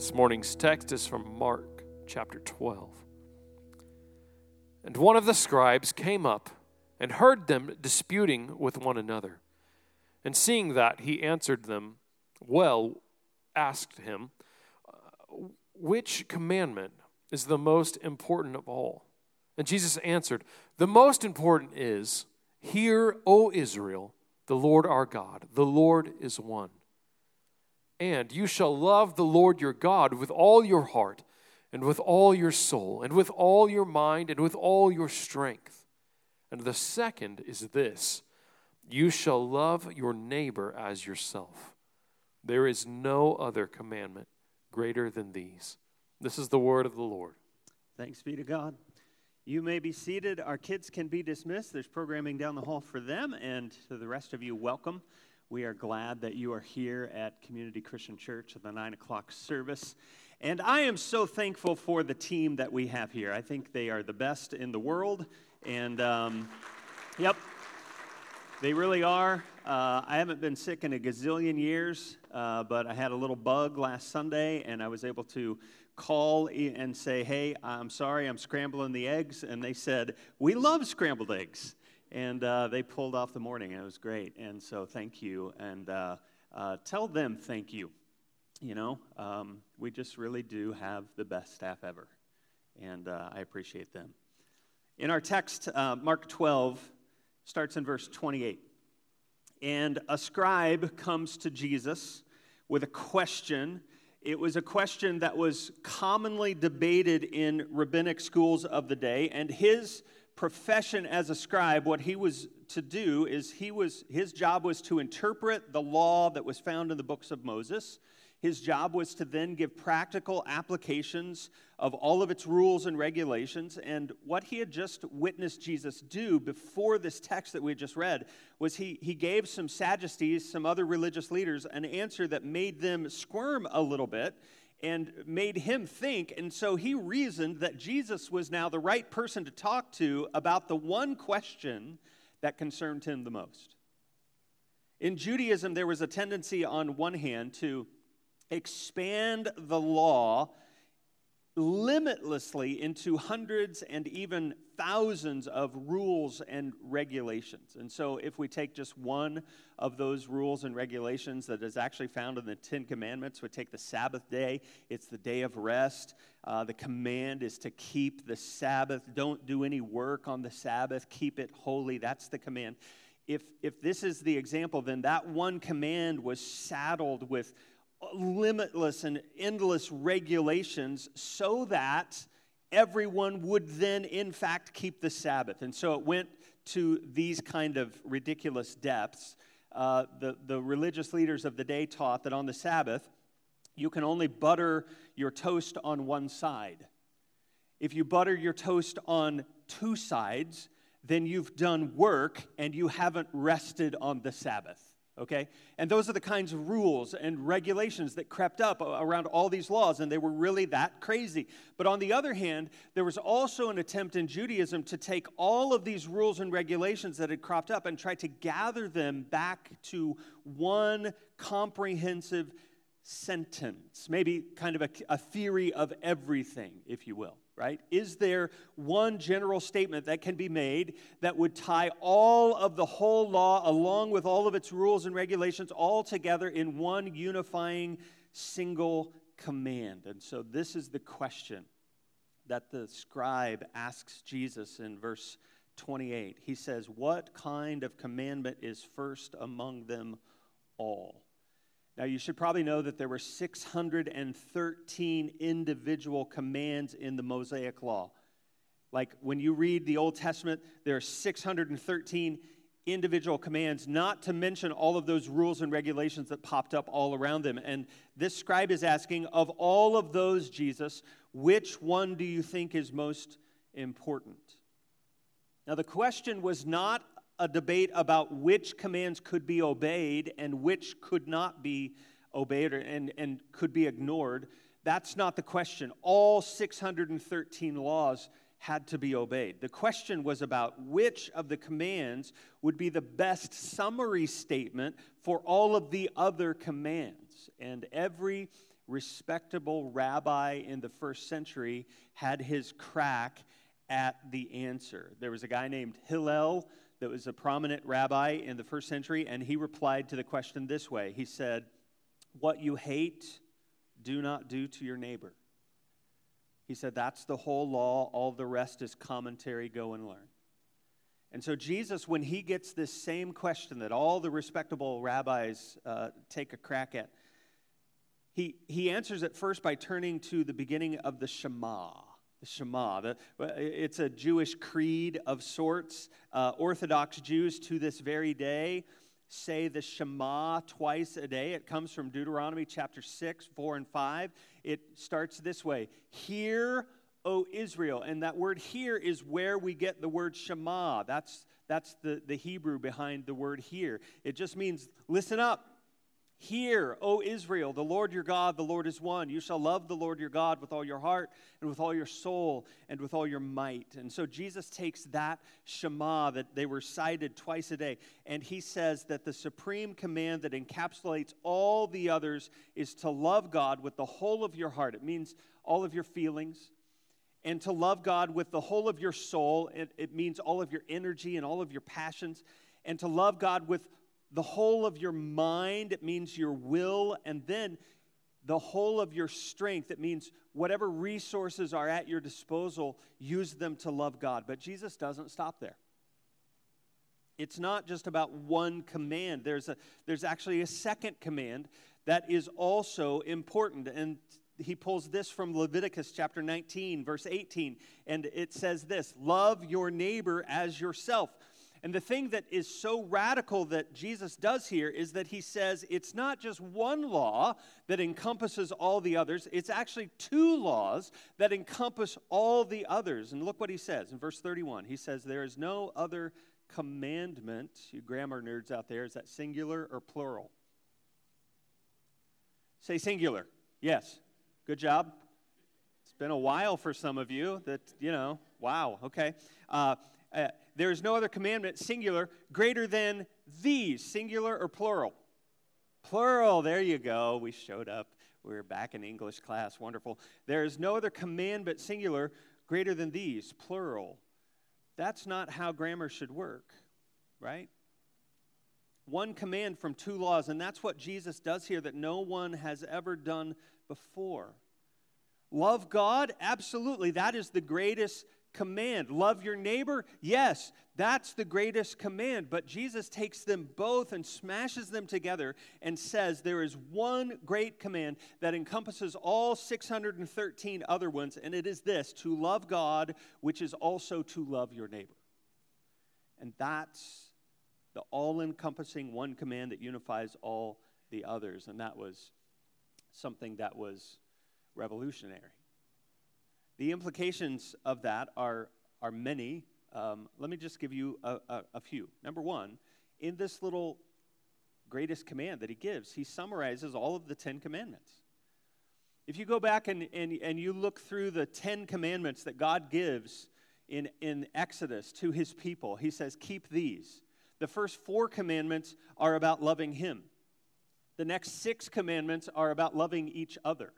This morning's text is from Mark chapter 12. And one of the scribes came up and heard them disputing with one another. And seeing that, he answered them well, asked him, uh, Which commandment is the most important of all? And Jesus answered, The most important is, Hear, O Israel, the Lord our God, the Lord is one. And you shall love the Lord your God with all your heart, and with all your soul, and with all your mind, and with all your strength. And the second is this you shall love your neighbor as yourself. There is no other commandment greater than these. This is the word of the Lord. Thanks be to God. You may be seated. Our kids can be dismissed. There's programming down the hall for them, and to the rest of you, welcome. We are glad that you are here at Community Christian Church at the 9 o'clock service. And I am so thankful for the team that we have here. I think they are the best in the world. And, um, yep, they really are. Uh, I haven't been sick in a gazillion years, uh, but I had a little bug last Sunday, and I was able to call and say, Hey, I'm sorry, I'm scrambling the eggs. And they said, We love scrambled eggs and uh, they pulled off the morning. It was great. And so thank you. And uh, uh, tell them thank you. You know, um, we just really do have the best staff ever. And uh, I appreciate them. In our text, uh, Mark 12 starts in verse 28. And a scribe comes to Jesus with a question. It was a question that was commonly debated in rabbinic schools of the day, and his profession as a scribe, what he was to do is he was his job was to interpret the law that was found in the books of Moses. His job was to then give practical applications of all of its rules and regulations. And what he had just witnessed Jesus do before this text that we just read was he, he gave some Sadducees, some other religious leaders, an answer that made them squirm a little bit and made him think. And so he reasoned that Jesus was now the right person to talk to about the one question that concerned him the most. In Judaism, there was a tendency, on one hand, to expand the law limitlessly into hundreds and even thousands of rules and regulations. And so, if we take just one of those rules and regulations that is actually found in the Ten Commandments, we take the Sabbath day, it's the day of rest. Uh, the command is to keep the Sabbath. Don't do any work on the Sabbath, keep it holy. That's the command. If, if this is the example, then that one command was saddled with limitless and endless regulations so that everyone would then, in fact, keep the Sabbath. And so it went to these kind of ridiculous depths. Uh, the, the religious leaders of the day taught that on the Sabbath, you can only butter your toast on one side. If you butter your toast on two sides, then you've done work and you haven't rested on the Sabbath okay? And those are the kinds of rules and regulations that crept up around all these laws, and they were really that crazy. But on the other hand, there was also an attempt in Judaism to take all of these rules and regulations that had cropped up and try to gather them back to one comprehensive sentence, maybe kind of a, a theory of everything, if you will right? Is there one general statement that can be made that would tie all of the whole law, along with all of its rules and regulations, all together in one unifying single command? And so, this is the question that the scribe asks Jesus in verse 28. He says, What kind of commandment is first among them all? Now, you should probably know that there were 613 individual commands in the Mosaic Law. Like when you read the Old Testament, there are 613 individual commands, not to mention all of those rules and regulations that popped up all around them. And this scribe is asking, of all of those, Jesus, which one do you think is most important? Now, the question was not a debate about which commands could be obeyed and which could not be obeyed or, and, and could be ignored. That's not the question. All 613 laws had to be obeyed. The question was about which of the commands would be the best summary statement for all of the other commands. And every respectable rabbi in the first century had his crack at the answer. There was a guy named Hillel that was a prominent rabbi in the first century, and he replied to the question this way He said, What you hate, do not do to your neighbor. He said, That's the whole law. All the rest is commentary. Go and learn. And so, Jesus, when he gets this same question that all the respectable rabbis uh, take a crack at, he, he answers it first by turning to the beginning of the Shema. The Shema. The, it's a Jewish creed of sorts. Uh, Orthodox Jews to this very day say the Shema twice a day. It comes from Deuteronomy chapter 6, 4, and 5. It starts this way Hear, O Israel. And that word here is where we get the word Shema. That's, that's the, the Hebrew behind the word here. It just means listen up. Hear, O Israel, the Lord your God, the Lord is one. You shall love the Lord your God with all your heart and with all your soul and with all your might. And so Jesus takes that Shema that they were cited twice a day, and he says that the supreme command that encapsulates all the others is to love God with the whole of your heart. It means all of your feelings. And to love God with the whole of your soul, it, it means all of your energy and all of your passions. And to love God with the whole of your mind, it means your will, and then the whole of your strength. It means whatever resources are at your disposal, use them to love God. But Jesus doesn't stop there. It's not just about one command. There's, a, there's actually a second command that is also important. And he pulls this from Leviticus chapter 19, verse 18. And it says this Love your neighbor as yourself. And the thing that is so radical that Jesus does here is that he says it's not just one law that encompasses all the others, it's actually two laws that encompass all the others. And look what he says in verse 31. He says, There is no other commandment. You grammar nerds out there, is that singular or plural? Say singular. Yes. Good job. It's been a while for some of you that, you know, wow, okay. Uh, uh, there is no other commandment, singular, greater than these, singular or plural? Plural, there you go. We showed up. We are back in English class. Wonderful. There is no other commandment, singular, greater than these, plural. That's not how grammar should work, right? One command from two laws, and that's what Jesus does here that no one has ever done before. Love God? Absolutely. That is the greatest command. Love your neighbor? Yes, that's the greatest command. But Jesus takes them both and smashes them together and says there is one great command that encompasses all 613 other ones, and it is this to love God, which is also to love your neighbor. And that's the all encompassing one command that unifies all the others. And that was something that was revolutionary. The implications of that are, are many. Um, let me just give you a, a, a few. Number one, in this little greatest command that he gives, he summarizes all of the Ten Commandments. If you go back and, and, and you look through the Ten Commandments that God gives in, in Exodus to his people, he says, Keep these. The first four commandments are about loving him, the next six commandments are about loving each other.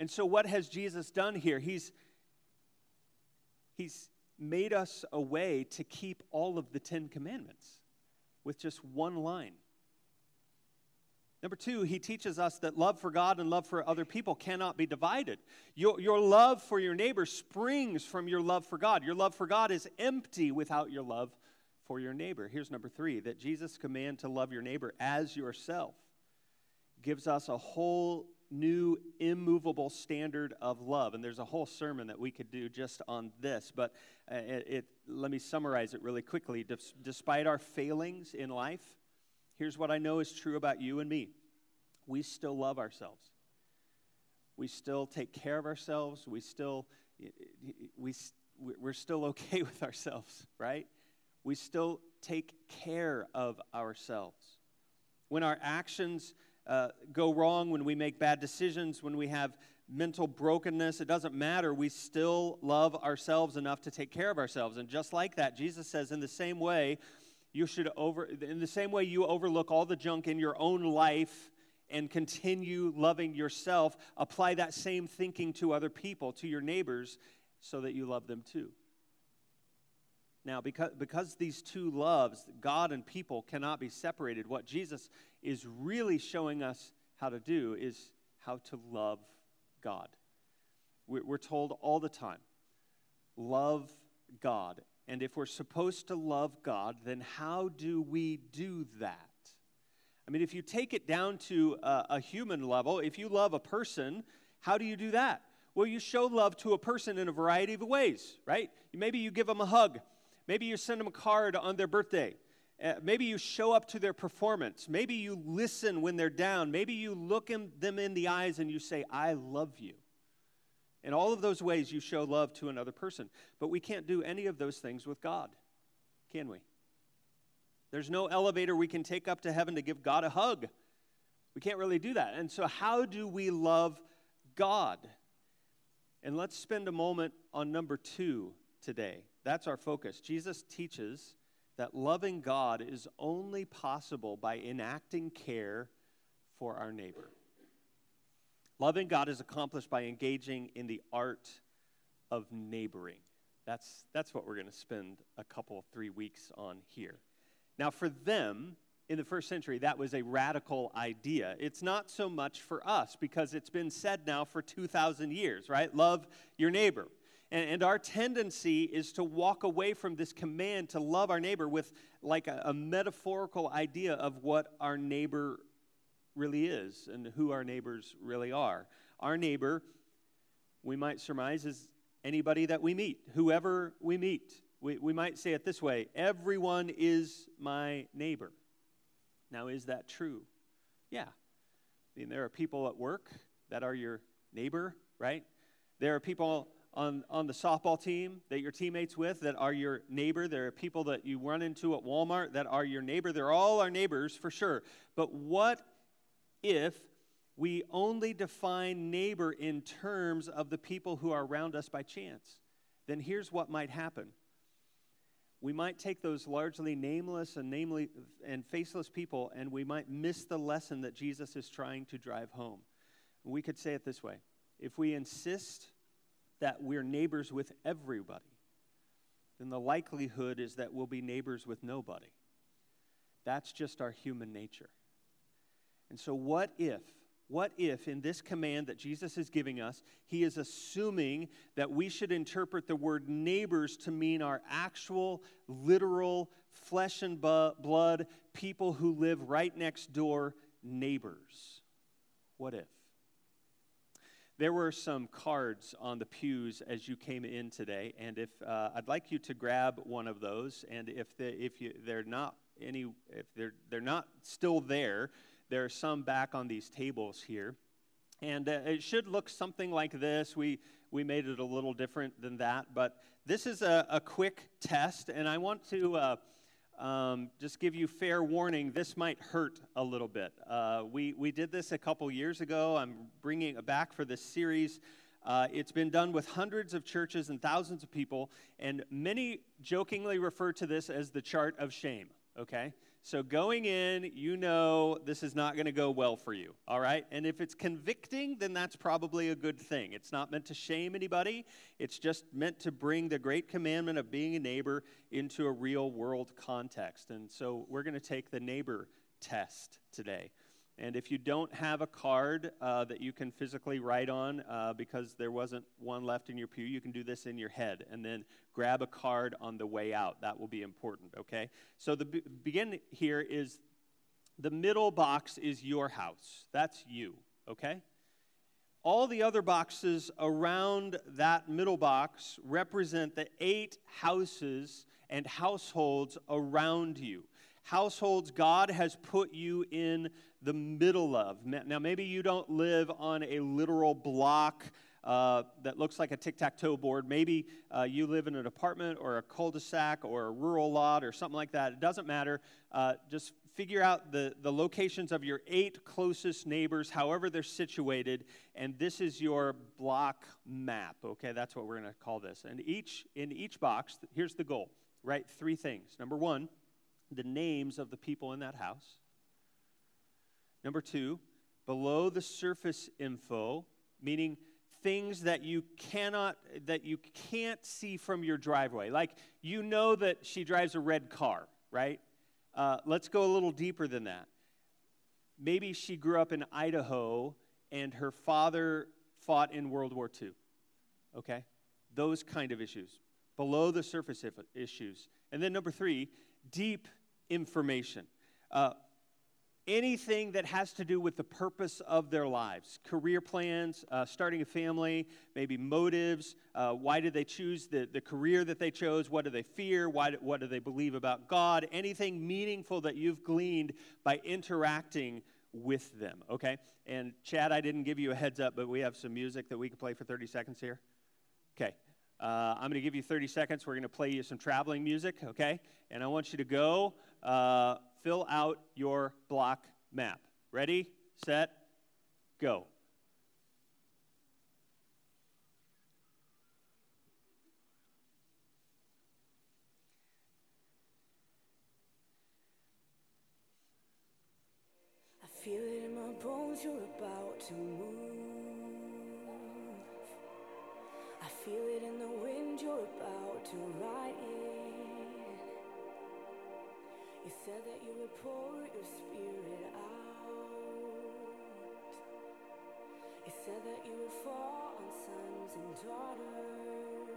And so, what has Jesus done here? He's, he's made us a way to keep all of the Ten Commandments with just one line. Number two, he teaches us that love for God and love for other people cannot be divided. Your, your love for your neighbor springs from your love for God. Your love for God is empty without your love for your neighbor. Here's number three that Jesus' command to love your neighbor as yourself gives us a whole new immovable standard of love. And there's a whole sermon that we could do just on this, but uh, it, it, let me summarize it really quickly. Des- despite our failings in life, here's what I know is true about you and me we still love ourselves. We still take care of ourselves. We still, we, we're still okay with ourselves, right? We still take care of ourselves. When our actions uh, go wrong, when we make bad decisions, when we have mental brokenness, it doesn't matter. We still love ourselves enough to take care of ourselves. And just like that, Jesus says, in the same way, you should over, in the same way you overlook all the junk in your own life and continue loving yourself, apply that same thinking to other people, to your neighbors, so that you love them too. Now, because, because these two loves, God and people, cannot be separated, what Jesus is really showing us how to do is how to love God. We're told all the time love God. And if we're supposed to love God, then how do we do that? I mean, if you take it down to a, a human level, if you love a person, how do you do that? Well, you show love to a person in a variety of ways, right? Maybe you give them a hug. Maybe you send them a card on their birthday. Uh, maybe you show up to their performance. Maybe you listen when they're down. Maybe you look in, them in the eyes and you say, I love you. In all of those ways, you show love to another person. But we can't do any of those things with God, can we? There's no elevator we can take up to heaven to give God a hug. We can't really do that. And so, how do we love God? And let's spend a moment on number two today. That's our focus. Jesus teaches that loving God is only possible by enacting care for our neighbor. Loving God is accomplished by engaging in the art of neighboring. That's, that's what we're going to spend a couple, three weeks on here. Now, for them in the first century, that was a radical idea. It's not so much for us because it's been said now for 2,000 years, right? Love your neighbor. And, and, our tendency is to walk away from this command to love our neighbor with like a, a metaphorical idea of what our neighbor really is and who our neighbors really are. Our neighbor, we might surmise, is anybody that we meet, whoever we meet. We, we might say it this way everyone is my neighbor. Now, is that true? Yeah. I mean, there are people at work that are your neighbor, right? There are people on, on the softball team that you're teammates with that are your neighbor. There are people that you run into at Walmart that are your neighbor. They're all our neighbors for sure. But what if we only define neighbor in terms of the people who are around us by chance? Then here's what might happen. We might take those largely nameless and namely and faceless people and we might miss the lesson that Jesus is trying to drive home. We could say it this way. If we insist that we're neighbors with everybody, then the likelihood is that we'll be neighbors with nobody. That's just our human nature. And so, what if, what if in this command that Jesus is giving us, he is assuming that we should interpret the word neighbors to mean our actual, literal, flesh and blood people who live right next door neighbors? What if? There were some cards on the pews as you came in today, and if uh, I'd like you to grab one of those, and if they, if you, they're not any, if they're they're not still there, there are some back on these tables here, and uh, it should look something like this. We we made it a little different than that, but this is a, a quick test, and I want to. Uh, um, just give you fair warning, this might hurt a little bit. Uh, we, we did this a couple years ago. I'm bringing it back for this series. Uh, it's been done with hundreds of churches and thousands of people, and many jokingly refer to this as the chart of shame, okay? So going in, you know this is not going to go well for you, all right? And if it's convicting, then that's probably a good thing. It's not meant to shame anybody, it's just meant to bring the great commandment of being a neighbor into a real world context. And so we're going to take the neighbor test today. And if you don't have a card uh, that you can physically write on uh, because there wasn't one left in your pew, you can do this in your head and then grab a card on the way out. That will be important, okay? So the be- begin here is the middle box is your house. That's you, okay? All the other boxes around that middle box represent the eight houses and households around you households God has put you in the middle of. Now, maybe you don't live on a literal block uh, that looks like a tic tac toe board. Maybe uh, you live in an apartment or a cul de sac or a rural lot or something like that. It doesn't matter. Uh, just figure out the, the locations of your eight closest neighbors, however they're situated, and this is your block map. Okay, that's what we're going to call this. And each in each box, here's the goal: write three things. Number one, the names of the people in that house. Number two, below the surface info, meaning things that you cannot that you can't see from your driveway. Like you know that she drives a red car, right? Uh, let's go a little deeper than that. Maybe she grew up in Idaho and her father fought in World War II. Okay? Those kind of issues. Below the surface issues. And then number three, deep information. Uh, anything that has to do with the purpose of their lives career plans, uh, starting a family, maybe motives. Uh, why did they choose the, the career that they chose? What do they fear? Why, what do they believe about God? Anything meaningful that you've gleaned by interacting with them, okay? And Chad, I didn't give you a heads up, but we have some music that we can play for 30 seconds here. Okay. Uh, I'm going to give you 30 seconds. We're going to play you some traveling music, okay? And I want you to go uh, fill out your block map. Ready, set, go. I feel it in my bones, you're about to move. I feel it in the wind, you're about to ride in. You said that you would pour your spirit out. You said that you would fall on sons and daughters.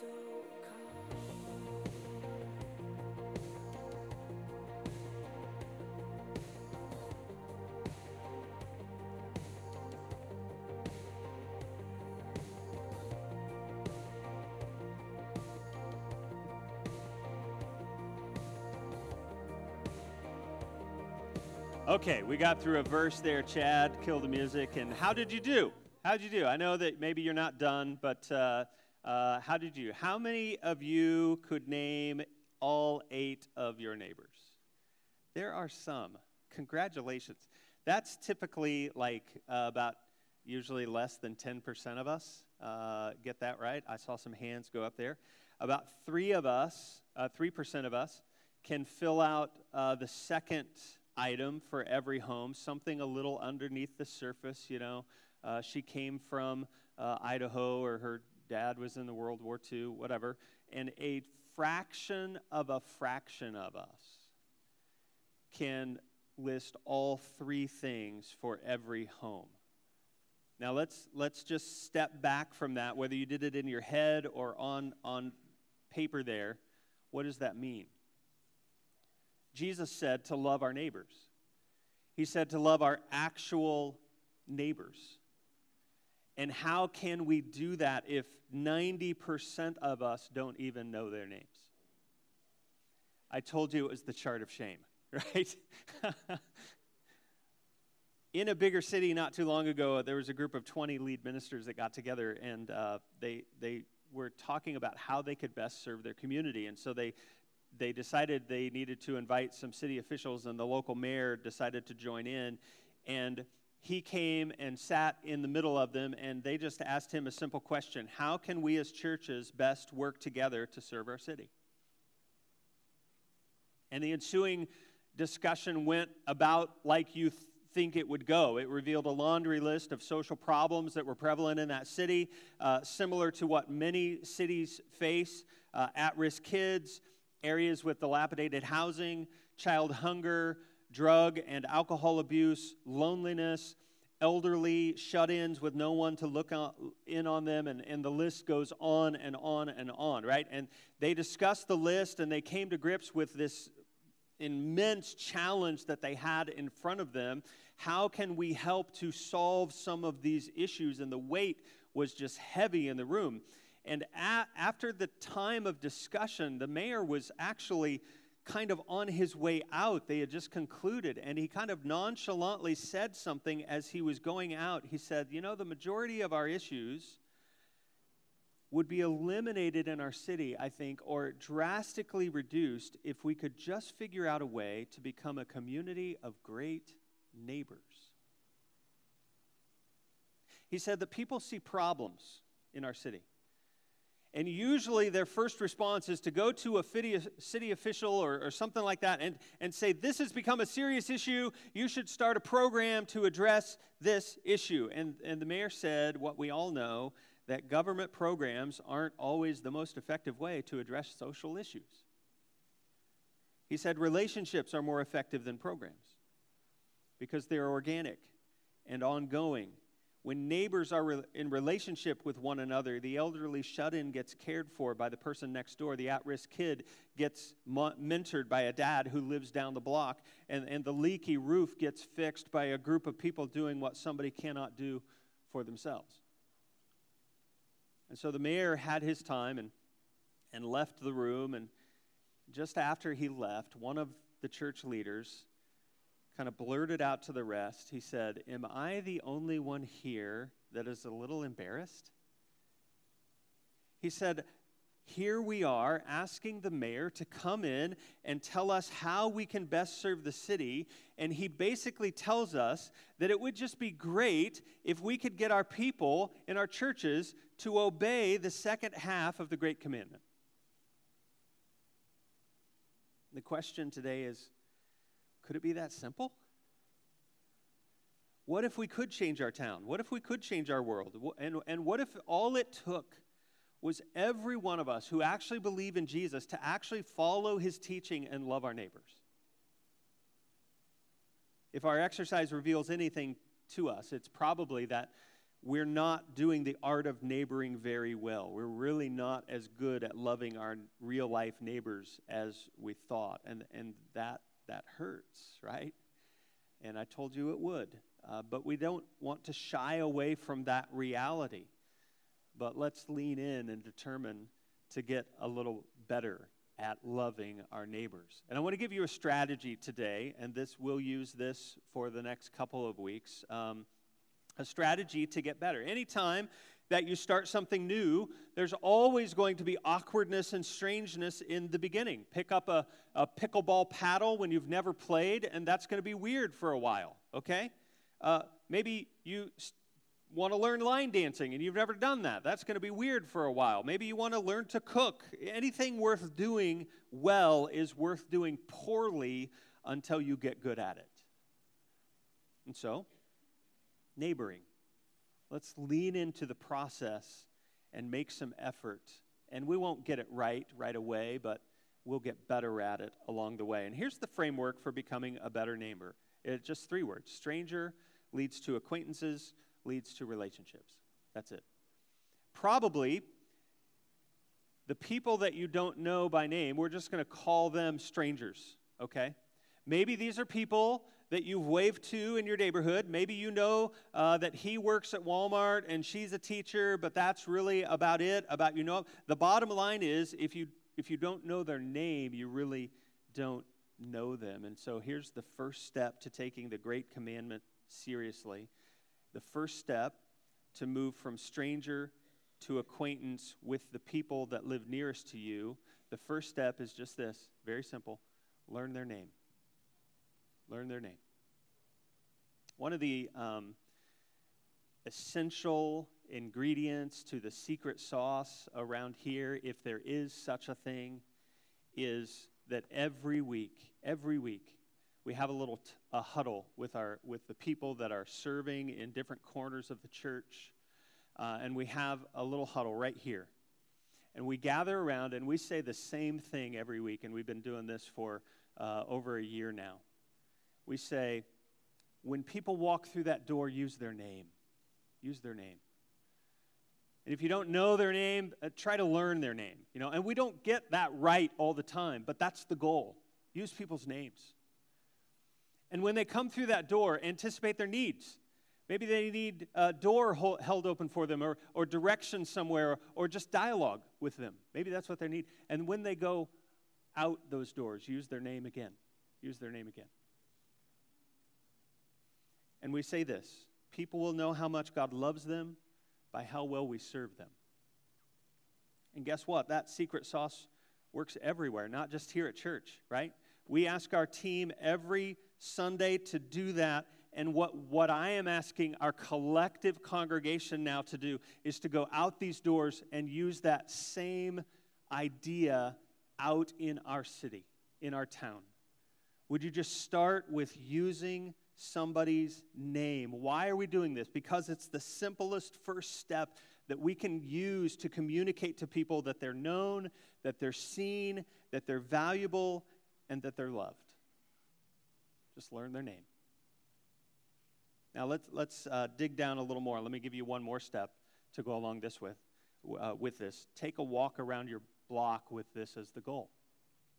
So Okay, we got through a verse there, Chad. Kill the music. And how did you do? How did you do? I know that maybe you're not done, but uh, uh, how did you? How many of you could name all eight of your neighbors? There are some. Congratulations. That's typically like uh, about usually less than 10% of us uh, get that right. I saw some hands go up there. About three of us, uh, 3% of us, can fill out uh, the second item for every home, something a little underneath the surface. You know, uh, she came from uh, Idaho, or her dad was in the World War II, whatever. And a fraction of a fraction of us can list all three things for every home. Now let's let's just step back from that. Whether you did it in your head or on on paper, there, what does that mean? Jesus said to love our neighbors. He said to love our actual neighbors. And how can we do that if 90% of us don't even know their names? I told you it was the chart of shame, right? In a bigger city not too long ago, there was a group of 20 lead ministers that got together and uh, they, they were talking about how they could best serve their community. And so they they decided they needed to invite some city officials, and the local mayor decided to join in. And he came and sat in the middle of them, and they just asked him a simple question How can we as churches best work together to serve our city? And the ensuing discussion went about like you th- think it would go. It revealed a laundry list of social problems that were prevalent in that city, uh, similar to what many cities face uh, at risk kids areas with dilapidated housing, child hunger, drug and alcohol abuse, loneliness, elderly shut ins with no one to look in on them, and, and the list goes on and on and on, right? And they discussed the list and they came to grips with this immense challenge that they had in front of them. How can we help to solve some of these issues? And the weight was just heavy in the room. And a- after the time of discussion, the mayor was actually kind of on his way out. They had just concluded, and he kind of nonchalantly said something as he was going out. He said, You know, the majority of our issues would be eliminated in our city, I think, or drastically reduced if we could just figure out a way to become a community of great neighbors. He said that people see problems in our city. And usually their first response is to go to a city official or, or, something like that and, and say, This has become a serious issue. You should start a program to address this issue. And, and the mayor said, What we all know, that government programs aren't always the most effective way to address social issues. He said, Relationships are more effective than programs because they're organic and ongoing when neighbors are re- in relationship with one another, the elderly shut in gets cared for by the person next door. The at risk kid gets mo- mentored by a dad who lives down the block. And, and the leaky roof gets fixed by a group of people doing what somebody cannot do for themselves. And so the mayor had his time and, and left the room. And just after he left, one of the church leaders kind of blurted out to the rest. He said, Am I the only one here that is a little embarrassed? He said, Here we are asking the mayor to come in and tell us how we can best serve the city. And he basically tells us that it would just be great if we could get our people in our churches to obey the second half of the Great Commandment. The question today is could it be that simple? What if we could change our town? What if we could change our world? And, and what if all it took was every one of us who actually believe in Jesus to actually follow his teaching and love our neighbors? If our exercise reveals anything to us, it's probably that we're not doing the art of neighboring very well. We're really not as good at loving our real life neighbors as we thought. And, and that that hurts, right? And I told you it would. Uh, but we don't want to shy away from that reality. But let's lean in and determine to get a little better at loving our neighbors. And I want to give you a strategy today, and this we'll use this for the next couple of weeks. Um, a strategy to get better. Anytime that you start something new, there's always going to be awkwardness and strangeness in the beginning. Pick up a, a pickleball paddle when you've never played, and that's going to be weird for a while, okay? Uh, maybe you want to learn line dancing and you've never done that. That's going to be weird for a while. Maybe you want to learn to cook. Anything worth doing well is worth doing poorly until you get good at it. And so, neighboring. Let's lean into the process and make some effort. And we won't get it right right away, but we'll get better at it along the way. And here's the framework for becoming a better neighbor it's just three words stranger leads to acquaintances, leads to relationships. That's it. Probably the people that you don't know by name, we're just going to call them strangers, okay? Maybe these are people that you've waved to in your neighborhood. Maybe you know uh, that he works at Walmart and she's a teacher, but that's really about it, about you know. The bottom line is if you if you don't know their name, you really don't know them. And so here's the first step to taking the great commandment seriously. The first step to move from stranger to acquaintance with the people that live nearest to you, the first step is just this very simple learn their name. Learn their name. One of the um, essential ingredients to the secret sauce around here, if there is such a thing, is that every week, every week, we have a little t- a huddle with our with the people that are serving in different corners of the church, uh, and we have a little huddle right here, and we gather around and we say the same thing every week, and we've been doing this for uh, over a year now we say, when people walk through that door, use their name. Use their name. And if you don't know their name, uh, try to learn their name. You know, and we don't get that right all the time, but that's the goal. Use people's names. And when they come through that door, anticipate their needs. Maybe they need a door held open for them, or, or direction somewhere, or just dialogue with them. Maybe that's what they need. And when they go out those doors, use their name again. Use their name again. And we say this people will know how much God loves them by how well we serve them. And guess what? That secret sauce works everywhere, not just here at church, right? We ask our team every Sunday to do that, And what, what I am asking our collective congregation now to do is to go out these doors and use that same idea out in our city, in our town. Would you just start with using somebody's name? Why are we doing this? Because it's the simplest first step that we can use to communicate to people that they're known, that they're seen, that they're valuable, and that they're loved. Just learn their name. Now let's, let's uh, dig down a little more. Let me give you one more step to go along this with, uh, with this. Take a walk around your block with this as the goal.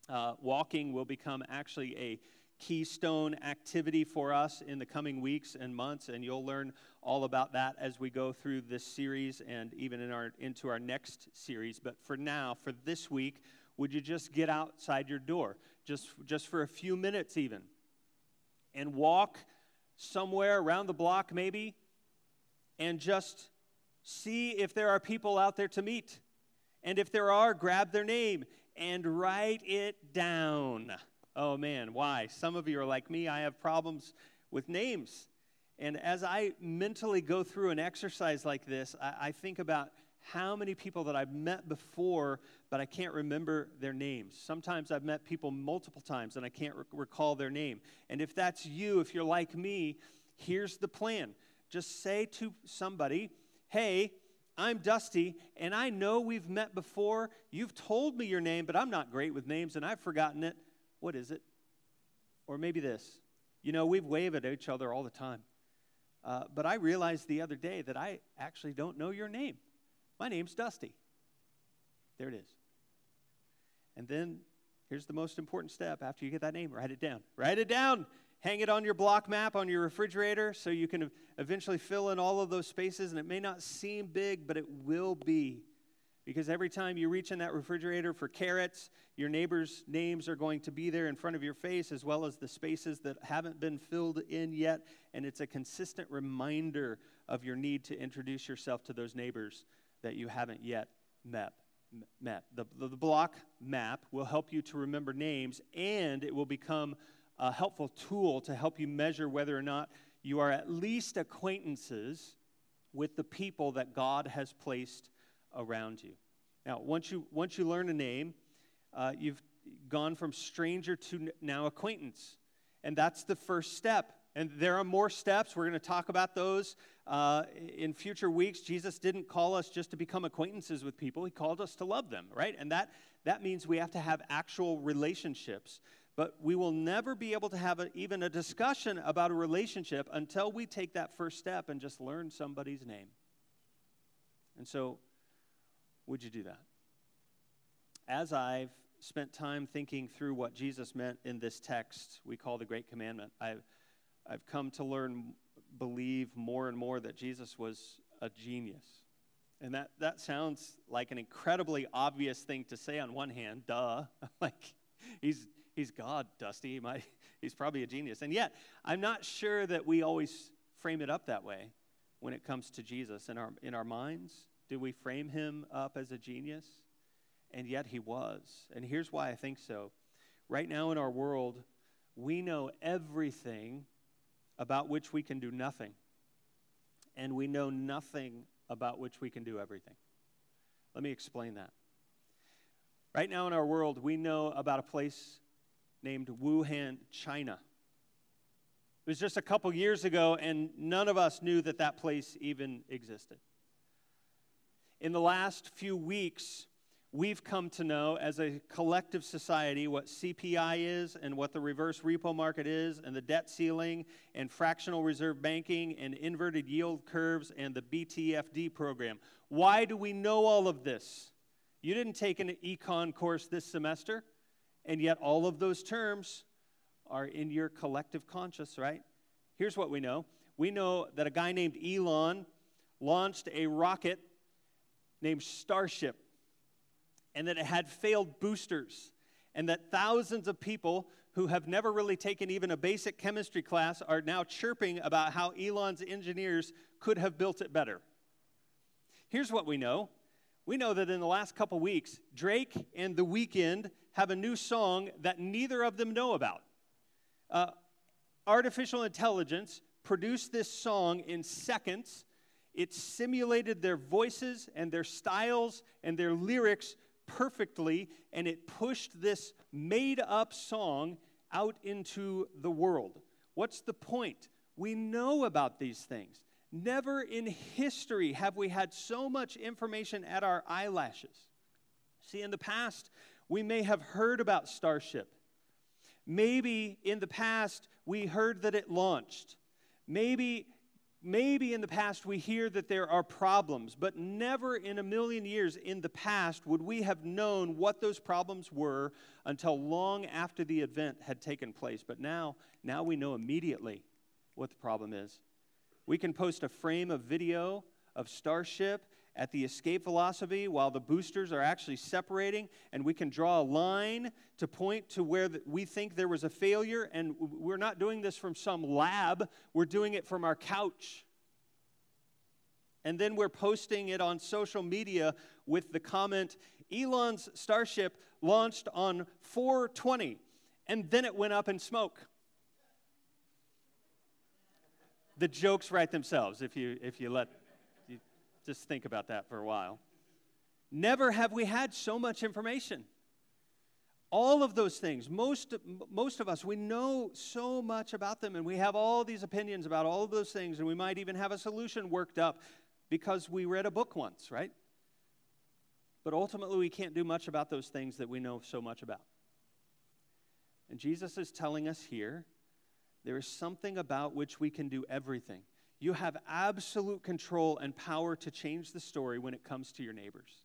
Uh, walking will become actually a keystone activity for us in the coming weeks and months, and you'll learn all about that as we go through this series and even in our, into our next series. But for now, for this week, would you just get outside your door, just, just for a few minutes even, and walk somewhere around the block maybe, and just see if there are people out there to meet. And if there are, grab their name and write it down. Oh man, why? Some of you are like me, I have problems with names. And as I mentally go through an exercise like this, I, I think about how many people that I've met before, but I can't remember their names. Sometimes I've met people multiple times and I can't rec- recall their name. And if that's you, if you're like me, here's the plan just say to somebody, hey, I'm Dusty, and I know we've met before. You've told me your name, but I'm not great with names and I've forgotten it. What is it? Or maybe this. You know, we wave at each other all the time. Uh, but I realized the other day that I actually don't know your name. My name's Dusty. There it is. And then here's the most important step after you get that name write it down. Write it down. Hang it on your block map on your refrigerator so you can eventually fill in all of those spaces. And it may not seem big, but it will be. Because every time you reach in that refrigerator for carrots, your neighbors' names are going to be there in front of your face, as well as the spaces that haven't been filled in yet. And it's a consistent reminder of your need to introduce yourself to those neighbors that you haven't yet met. met. The, the, the block map will help you to remember names, and it will become a helpful tool to help you measure whether or not you are at least acquaintances with the people that God has placed around you. Now, once you, once you learn a name, uh, you've gone from stranger to now acquaintance. And that's the first step. And there are more steps. We're going to talk about those uh, in future weeks. Jesus didn't call us just to become acquaintances with people, He called us to love them, right? And that, that means we have to have actual relationships. But we will never be able to have a, even a discussion about a relationship until we take that first step and just learn somebody's name. And so, would you do that? As I've spent time thinking through what Jesus meant in this text we call the Great Commandment, I've, I've come to learn, believe more and more that Jesus was a genius. And that, that sounds like an incredibly obvious thing to say on one hand, duh. like, he's, he's God, Dusty. He might, he's probably a genius. And yet, I'm not sure that we always frame it up that way when it comes to Jesus. In our, in our minds, do we frame him up as a genius? And yet he was. And here's why I think so. Right now in our world, we know everything about which we can do nothing. And we know nothing about which we can do everything. Let me explain that. Right now in our world, we know about a place named Wuhan, China. It was just a couple years ago, and none of us knew that that place even existed. In the last few weeks, we've come to know as a collective society what CPI is and what the reverse repo market is, and the debt ceiling, and fractional reserve banking, and inverted yield curves, and the BTFP program. Why do we know all of this? You didn't take an econ course this semester. And yet, all of those terms are in your collective conscious, right? Here's what we know we know that a guy named Elon launched a rocket named Starship, and that it had failed boosters, and that thousands of people who have never really taken even a basic chemistry class are now chirping about how Elon's engineers could have built it better. Here's what we know we know that in the last couple weeks, Drake and The Weeknd have a new song that neither of them know about. Uh, artificial intelligence produced this song in seconds. It simulated their voices and their styles and their lyrics perfectly, and it pushed this made up song out into the world. What's the point? We know about these things. Never in history have we had so much information at our eyelashes. See, in the past, we may have heard about Starship. Maybe in the past, we heard that it launched. Maybe, maybe in the past, we hear that there are problems, but never in a million years in the past would we have known what those problems were until long after the event had taken place. But now, now we know immediately what the problem is. We can post a frame of video of Starship at the escape velocity while the boosters are actually separating, and we can draw a line to point to where we think there was a failure. And we're not doing this from some lab, we're doing it from our couch. And then we're posting it on social media with the comment Elon's Starship launched on 420, and then it went up in smoke. The jokes write themselves if you, if you let just think about that for a while. Never have we had so much information. All of those things, most, most of us, we know so much about them and we have all these opinions about all of those things, and we might even have a solution worked up because we read a book once, right? But ultimately, we can't do much about those things that we know so much about. And Jesus is telling us here there is something about which we can do everything. You have absolute control and power to change the story when it comes to your neighbors.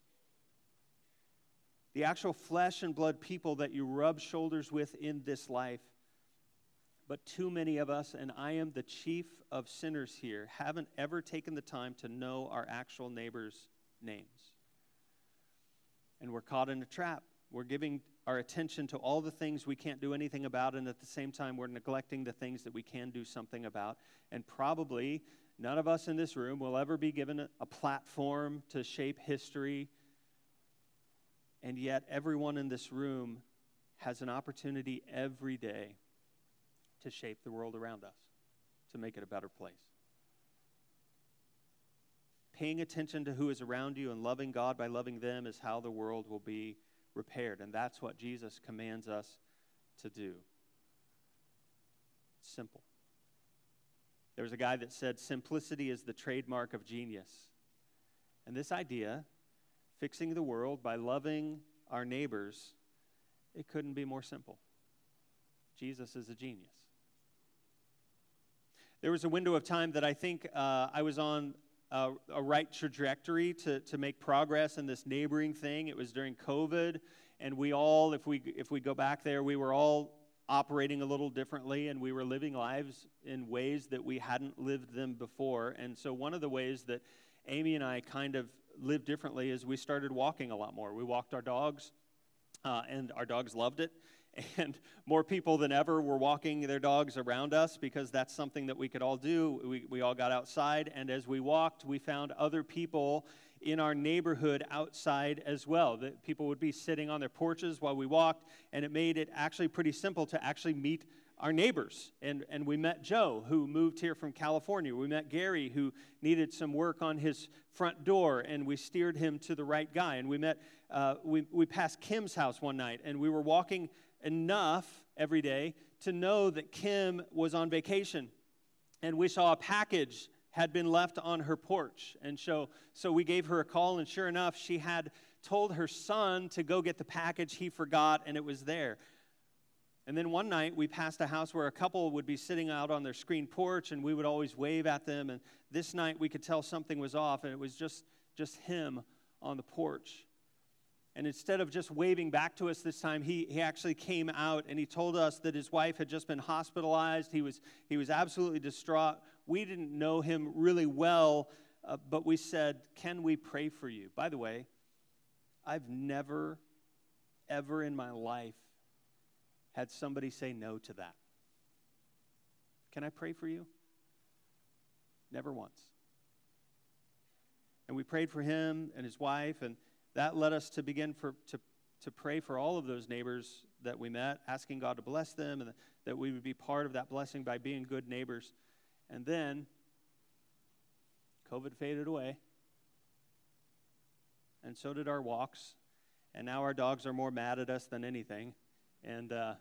The actual flesh and blood people that you rub shoulders with in this life. But too many of us, and I am the chief of sinners here, haven't ever taken the time to know our actual neighbors' names. And we're caught in a trap. We're giving our attention to all the things we can't do anything about, and at the same time, we're neglecting the things that we can do something about. And probably none of us in this room will ever be given a, platform to shape history. And yet, everyone in this room has an opportunity every day to shape the world around us, to make it a better place. Paying attention to who is around you and loving God by loving them is how the world will be repaired. And that's what Jesus commands us to do. simple. There was a guy that said, simplicity is the trademark of genius. And this idea, fixing the world by loving our neighbors, it couldn't be more simple. Jesus is a genius. There was a window of time that I think uh, I was on a, a right trajectory to, to make progress in this neighboring thing. It was during COVID, and we all, if we, if we go back there, we were all operating a little differently, and we were living lives in ways that we hadn't lived them before. And so, one of the ways that Amy and I kind of lived differently is we started walking a lot more. We walked our dogs, uh, and our dogs loved it and more people than ever were walking their dogs around us because that's something that we could all do. We, we all got outside, and as we walked, we found other people in our neighborhood outside as well. That people would be sitting on their porches while we walked, and it made it actually pretty simple to actually meet our neighbors. And, and we met Joe, who moved here from California. We met Gary, who needed some work on his front door, and we steered him to the right guy. And we met, uh, we, we passed Kim's house one night, and we were walking enough every day to know that Kim was on vacation. And we saw a package had been left on her porch. And so, so we gave her a call, and sure enough, she had told her son to go get the package. He forgot, and it was there. And then one night, we passed a house where a couple would be sitting out on their screen porch, and we would always wave at them. And this night, we could tell something was off, and it was just, just him on the porch. And instead of just waving back to us this time, he, he actually came out and he told us that his wife had just been hospitalized. He was, he was absolutely distraught. We didn't know him really well, uh, but we said, Can we pray for you? By the way, I've never, ever in my life had somebody say no to that. Can I pray for you? Never once. And we prayed for him and his wife, and that led us to begin for, to, to pray for all of those neighbors that we met, asking God to bless them and that we would be part of that blessing by being good neighbors. And then COVID faded away. And so did our walks. And now our dogs are more mad at us than anything. And uh,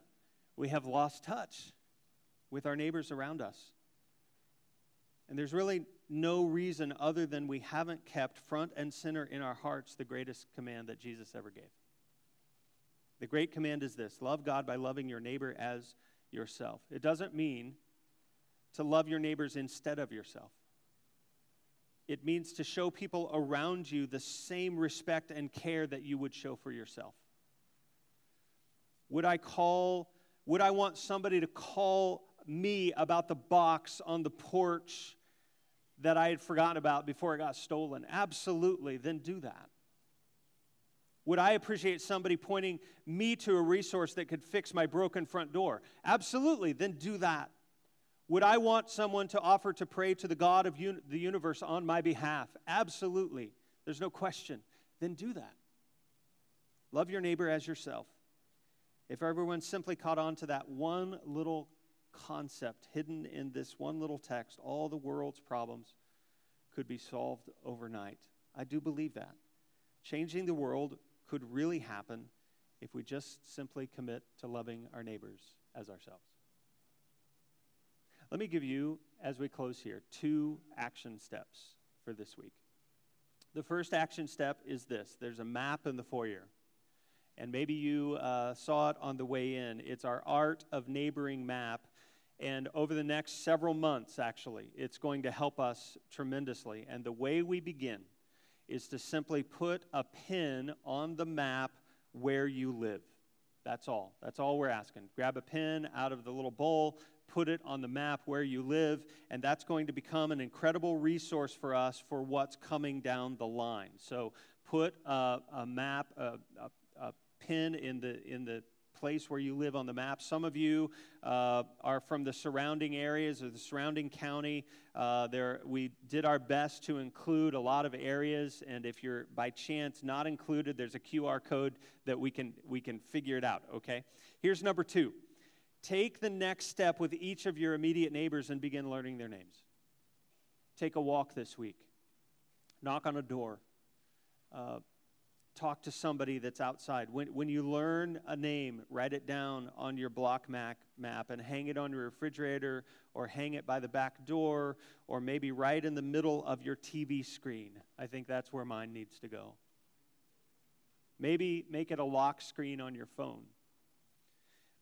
we have lost touch with our neighbors around us. And there's really no reason other than we haven't kept front and center in our hearts the greatest command that Jesus ever gave. The great command is this love God by loving your neighbor as yourself. It doesn't mean to love your neighbors instead of yourself. It means to show people around you the same respect and care that you would show for yourself. Would I call, would I want somebody to call me about the box on the porch that I had forgotten about before it got stolen? Absolutely, then do that. Would I appreciate somebody pointing me to a resource that could fix my broken front door? Absolutely, then do that. Would I want someone to offer to pray to the God of un- the universe on my behalf? Absolutely. There's no question. Then do that. Love your neighbor as yourself. If everyone simply caught on to that one little concept hidden in this one little text, all the world's problems could be solved overnight. I do believe that. Changing the world could really happen if we just simply commit to loving our neighbors as ourselves. Let me give you, as we close here, two action steps for this week. The first action step is this there's a map in the foyer. And maybe you uh, saw it on the way in. It's our Art of Neighboring map. And over the next several months, actually, it's going to help us tremendously. And the way we begin is to simply put a pin on the map where you live. That's all. That's all we're asking. Grab a pin out of the little bowl, put it on the map where you live, and that's going to become an incredible resource for us for what's coming down the line. So put a, a map, a, a, a, pin in the in the place where you live on the map. Some of you uh, are from the surrounding areas or the surrounding county. Uh, there, we did our best to include a lot of areas, and if you're by chance not included, there's a QR code that we can we can figure it out. Okay. Here's number two. Take the next step with each of your immediate neighbors and begin learning their names. Take a walk this week. Knock on a door. Uh, talk to somebody that's outside. When, when you learn a name, write it down on your block map, map and hang it on your refrigerator or hang it by the back door or maybe right in the middle of your TV screen. I think that's where mine needs to go. Maybe make it a lock screen on your phone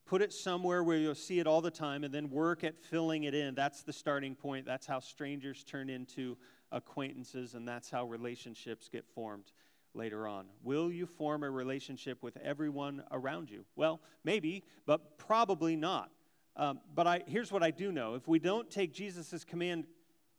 put it somewhere where you'll see it all the time and then work at filling it in. That's the starting point. That's how strangers turn into acquaintances, and that's how relationships get formed later on. Will you form a relationship with everyone around you? Well, maybe, but probably not. Um, but I, here's what I do know if we don't take Jesus' command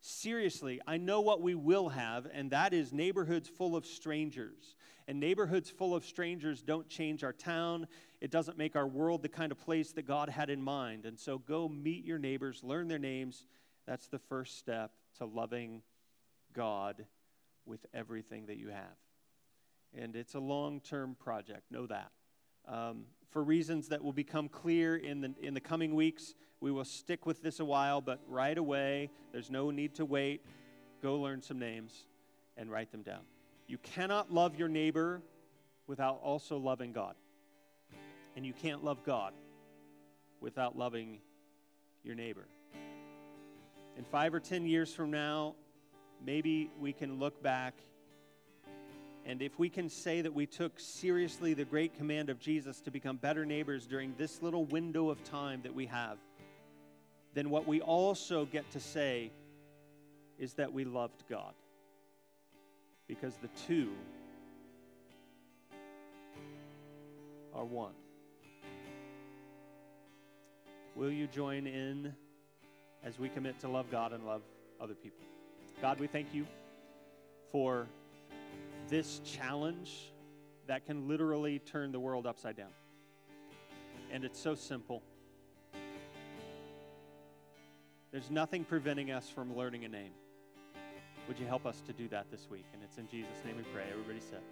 seriously, I know what we will have, and that is neighborhoods full of strangers. And neighborhoods full of strangers don't change our town. It doesn't make our world the kind of place that God had in mind. And so go meet your neighbors, learn their names. That's the first step to loving God with everything that you have. And it's a long term project, know that. Um, for reasons that will become clear in the, in the coming weeks, we will stick with this a while, but right away, there's no need to wait. Go learn some names and write them down. You cannot love your neighbor without also loving God. And you can't love God without loving your neighbor. In five or ten years from now, maybe we can look back and if we can say that we took seriously the great command of Jesus to become better neighbors during this little window of time that we have, then what we also get to say is that we loved God. Because the two are one. Will you join in as we commit to love God and love other people? God, we thank you for this challenge that can literally turn the world upside down. And it's so simple. There's nothing preventing us from learning a name. Would you help us to do that this week? And it's in Jesus' name we pray. Everybody said.